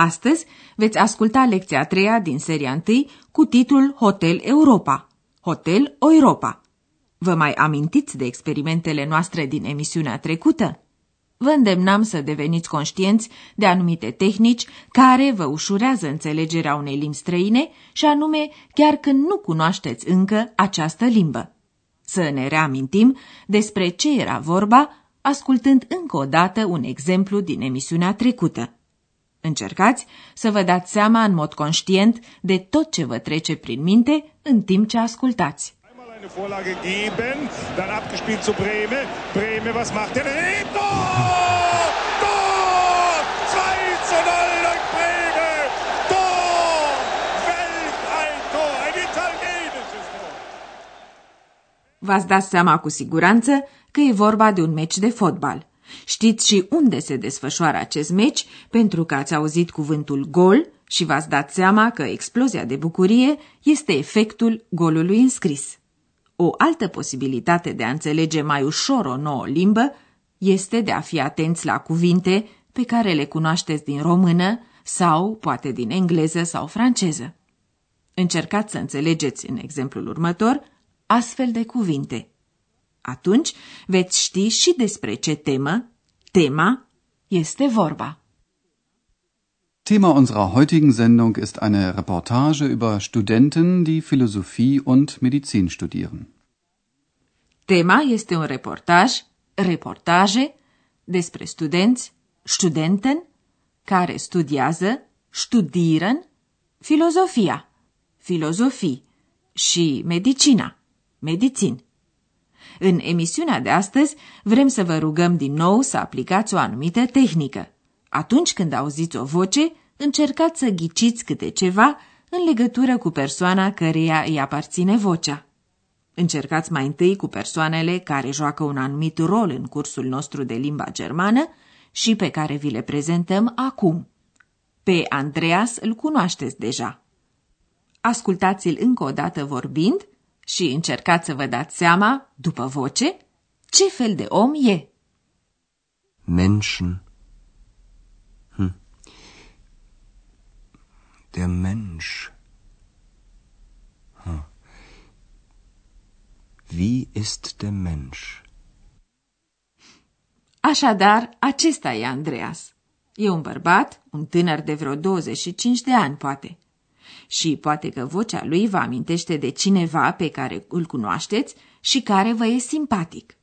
Astăzi veți asculta lecția a treia din seria 1 cu titlul Hotel Europa. Hotel Europa. Vă mai amintiți de experimentele noastre din emisiunea trecută? Vă îndemnam să deveniți conștienți de anumite tehnici care vă ușurează înțelegerea unei limbi străine și anume chiar când nu cunoașteți încă această limbă. Să ne reamintim despre ce era vorba ascultând încă o dată un exemplu din emisiunea trecută. Încercați să vă dați seama în mod conștient de tot ce vă trece prin minte în timp ce ascultați. Eine Vorlage geben, dann abgespielt zu Breme. Breme, was macht er? Hey, Tor! Tor! 2 zu 0 durch Breme! Tor! Welch ein Tor! Ein italienisches Tor! V-ați dat seama cu siguranță că e vorba de un meci de fotbal. Știți și unde se desfășoară acest meci, pentru că ați auzit cuvântul gol și v-ați dat seama că explozia de bucurie este efectul golului înscris. O altă posibilitate de a înțelege mai ușor o nouă limbă este de a fi atenți la cuvinte pe care le cunoașteți din română sau poate din engleză sau franceză. Încercați să înțelegeți în exemplul următor astfel de cuvinte. Atunci veți ști și despre ce temă, tema, este vorba. Thema unserer heutigen Sendung ist eine Reportage über Studenten, die Philosophie und Medizin studieren. Tema este un reportaj, reportaje, despre studenți, studenten, care studiază, studieren, filozofia, filozofii și medicina, medicin. În emisiunea de astăzi vrem să vă rugăm din nou să aplicați o anumită tehnică. Atunci când auziți o voce, încercați să ghiciți câte ceva în legătură cu persoana căreia îi aparține vocea. Încercați mai întâi cu persoanele care joacă un anumit rol în cursul nostru de limba germană și pe care vi le prezentăm acum. Pe Andreas îl cunoașteți deja. Ascultați-l încă o dată vorbind și încercați să vă dați seama, după voce, ce fel de om e. Menschen. Hm. Der Mensch. Hm. Wie ist der Mensch? Așadar, acesta e Andreas. E un bărbat, un tânăr de vreo 25 de ani, poate. Și poate că vocea lui vă amintește de cineva pe care îl cunoașteți și care vă e simpatic.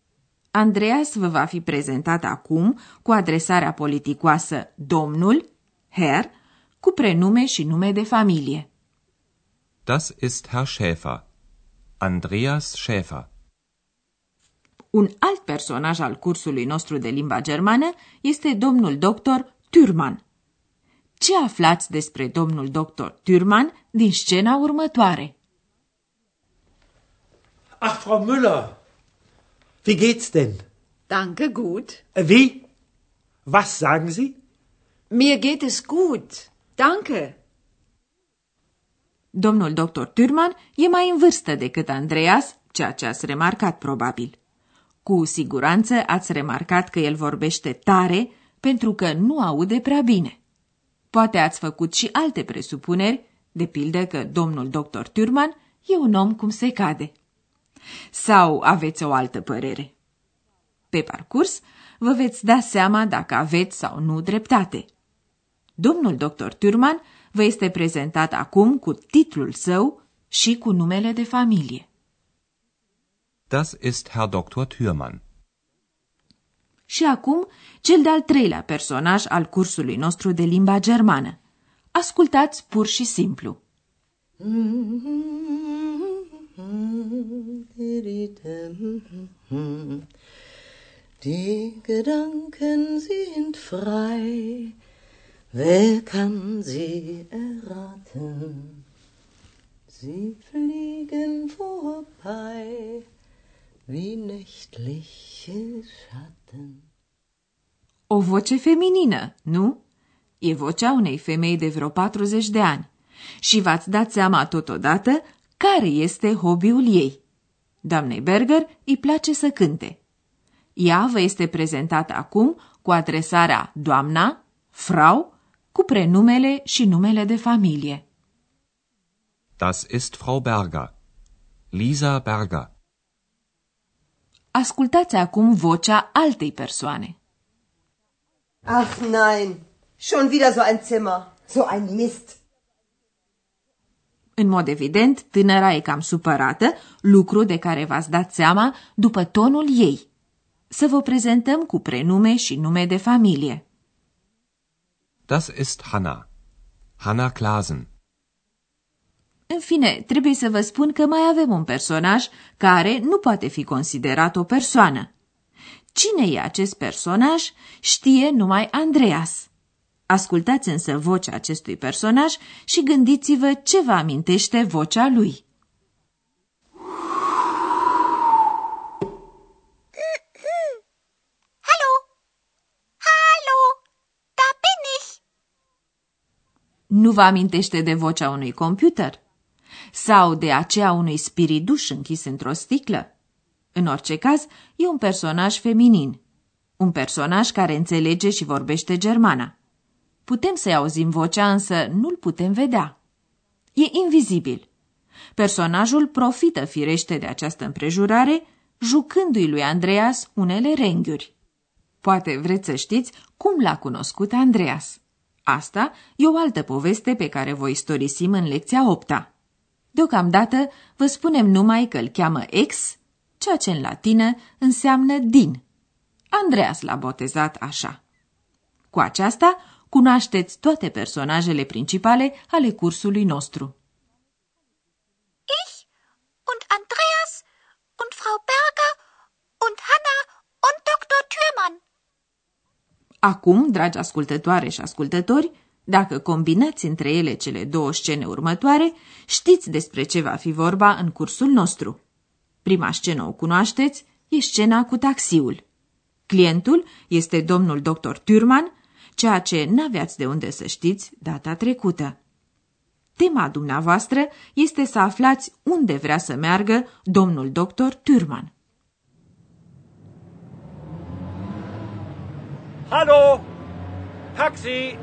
Andreas vă va fi prezentat acum cu adresarea politicoasă domnul, Herr, cu prenume și nume de familie. Das ist Herr Schäfer. Andreas Schäfer. Un alt personaj al cursului nostru de limba germană este domnul doctor Thürmann. Ce aflați despre domnul doctor Thürmann din scena următoare? Ach, Frau Müller, wie geht's denn? Danke, gut. Äh, Wie? Was sagen Sie? Mir geht es gut. Danke. Domnul doctor Thürmann e mai în vârstă decât Andreas, ceea ce ați remarcat probabil. Cu siguranță ați remarcat că el vorbește tare pentru că nu aude prea bine. Poate ați făcut și alte presupuneri, de pildă că domnul doctor Thürmann e un om cum se cade. Sau aveți o altă părere? Pe parcurs, vă veți da seama dacă aveți sau nu dreptate. Domnul doctor Thürmann vă este prezentat acum cu titlul său și cu numele de familie. Das ist Herr Dr. Thürmann. Și acum, cel de-al treilea personaj al cursului nostru de limba germană. Ascultați pur și simplu. Die Gedanken sind frei, Wer kann sie erraten? Sie fliegen vorbei wie nächtliche Schatten. O voce feminină, nu? E vocea unei femei de vreo 40 de ani. Și v-ați dat seama totodată care este hobby-ul ei. Doamnei Berger îi place să cânte. Ea vă este prezentată acum cu adresarea doamna, frau, cu prenumele și numele de familie. Das ist Frau Berger. Lisa Berger. Ascultați acum vocea altei persoane. Ach nein, schon wieder so ein Zimmer, so ein Mist. În mod evident, tânăra e cam supărată, lucru de care v-ați dat seama după tonul ei. Să vă prezentăm cu prenume și nume de familie. Das ist Hanna. Hanna Klasen. În fine, trebuie să vă spun că mai avem un personaj care nu poate fi considerat o persoană. Cine e acest personaj știe numai Andreas. Ascultați însă vocea acestui personaj și gândiți-vă ce vă amintește vocea lui. Hallo? Hallo? Da bin ich. Nu vă amintește de vocea unui computer? Sau de aceea unui spiriduș închis într-o sticlă? În orice caz, e un personaj feminin. Un personaj care înțelege și vorbește germana. Putem să-i auzim vocea, însă nu-l putem vedea. E invizibil. Personajul profită firește de această împrejurare, jucându-i lui Andreas unele renghiuri. Poate vreți să știți cum l-a cunoscut Andreas. Asta e o altă poveste pe care voi istorisim în lecția 8 -a. Deocamdată vă spunem numai că îl cheamă ex, ceea ce în latină înseamnă din. Andreas l-a botezat așa. Cu aceasta cunoașteți toate personajele principale ale cursului nostru. Ich und Andreas und Frau Berger und Hanna und Dr. Thürmann. Acum, dragi ascultătoare și ascultători, dacă combinați între ele cele două scene următoare, știți despre ce va fi vorba în cursul nostru. Prima scenă o cunoașteți, e scena cu taxiul. Clientul este domnul dr. Thürmann, ceea ce n-aveați de unde să știți data trecută. Tema dumneavoastră este să aflați unde vrea să meargă domnul dr. Thürmann. Hallo? Taxi!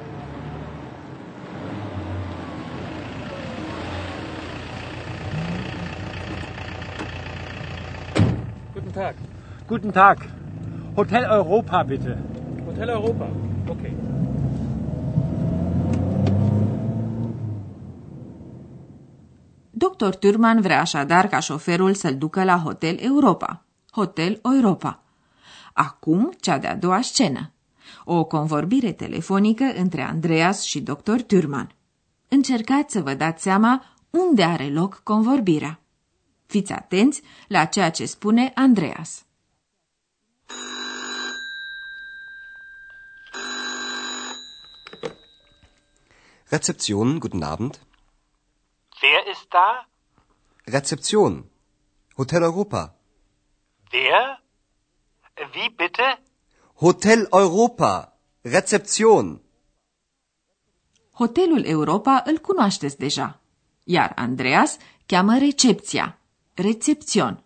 Guten Tag. Guten Tag. Hotel Europa, bitte. Hotel Europa. Okay. Dr. Turman vrea așadar ca șoferul să-l ducă la Hotel Europa. Hotel Europa. Acum, cea de-a doua scenă. O convorbire telefonică între Andreas și Dr. Turman. Încercați să vă dați seama unde are loc convorbirea. Fiți atenți la ceea ce spune Andreas. Rezeption, guten Abend. Wer ist da? Rezeption. Hotel Europa. Wer? Wie bitte? Hotel Europa. Rezeption. Hotelul Europa îl cunoașteți deja, iar Andreas cheamă recepția, recepțion.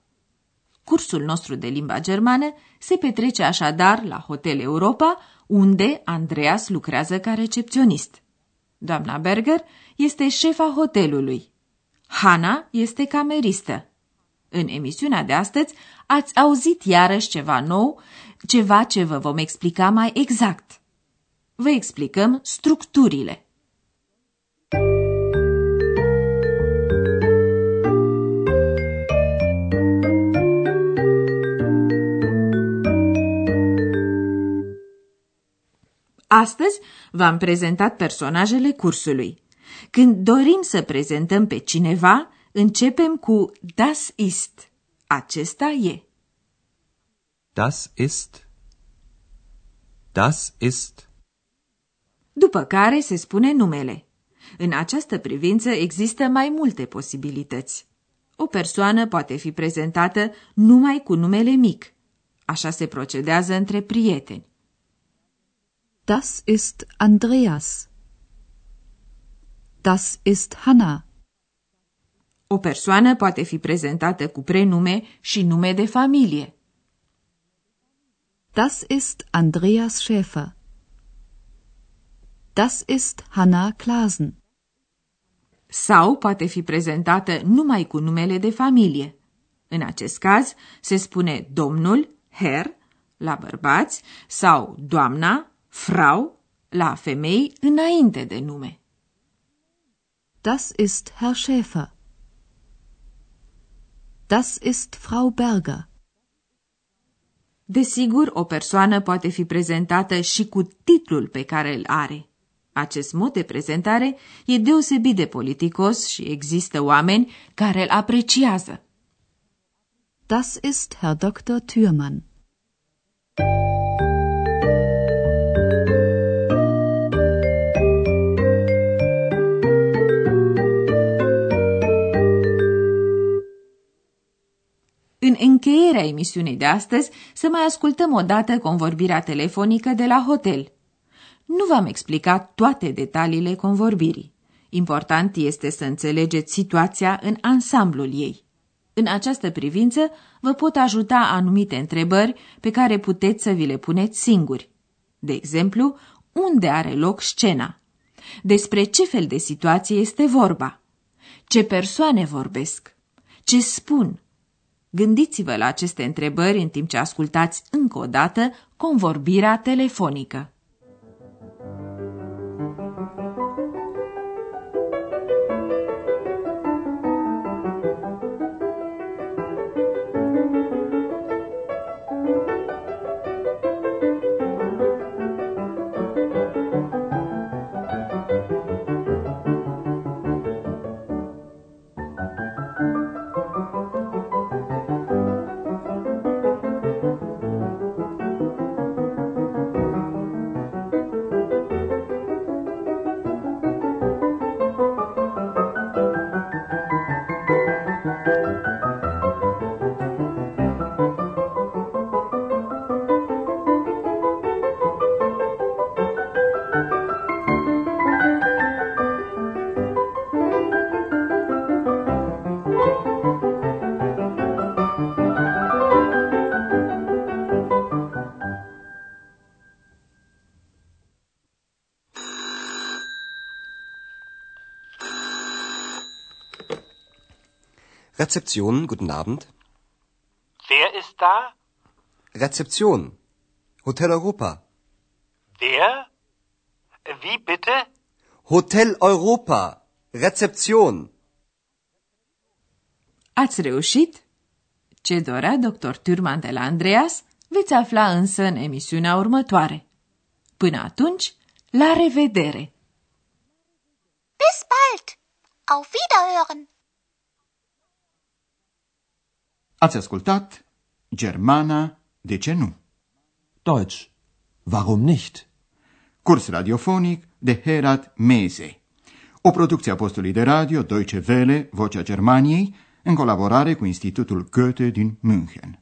Cursul nostru de limba germană se petrece așadar la Hotel Europa, unde Andreas lucrează ca recepționist. Doamna Berger este șefa hotelului. Hanna este cameristă. În emisiunea de astăzi ați auzit iarăși ceva nou, ceva ce vă vom explica mai exact. Vă explicăm structurile. Astăzi v-am prezentat personajele cursului. Când dorim să prezentăm pe cineva, începem cu das ist. Acesta e. Das ist. Das ist. după care se spune numele. În această privință există mai multe posibilități. O persoană poate fi prezentată numai cu numele mic. Așa se procedează între prieteni. Das ist Andreas. Das ist Hanna. O persoană poate fi prezentată cu prenume și nume de familie. Das ist Andreas Schäfer. Das ist Hanna Klasen. Sau poate fi prezentată numai cu numele de familie. În acest caz se spune domnul, Herr, la bărbați, sau doamna, Frau, la femei înainte de nume. Das ist Herr Schäfer. Das ist Frau Berger. Desigur, o persoană poate fi prezentată și cu titlul pe care îl are. Acest mod de prezentare e deosebit de politicos și există oameni care îl apreciază. Das ist Herr Dr. Thürmann. Încheierea emisiunii de astăzi, să mai ascultăm o dată convorbirea telefonică de la hotel. Nu v-am explicat toate detaliile convorbirii. Important este să înțelegeți situația în ansamblul ei. În această privință vă pot ajuta anumite întrebări pe care puteți să vi le puneți singuri. De exemplu, unde are loc scena? Despre ce fel de situație este vorba? Ce persoane vorbesc? Ce spun? Gândiți-vă la aceste întrebări în timp ce ascultați încă o dată convorbirea telefonică. Rezeption, guten Abend. Wer ist da? Rezeption. Hotel Europa. Wer? Wie bitte? Hotel Europa. Rezeption. Ați reușit? Ce dorea dr. Turman de la Andreas veți afla însă în emisiunea următoare. Până atunci, la revedere! Bis bald! Auf Wiederhören! Ați ascultat Germana, de ce nu? Deutsch. Warum nicht? Curs radiofonic de Herat Mese. O producție a postului de radio Deutsche Welle, Vocea Germaniei, în colaborare cu Institutul Goethe din München.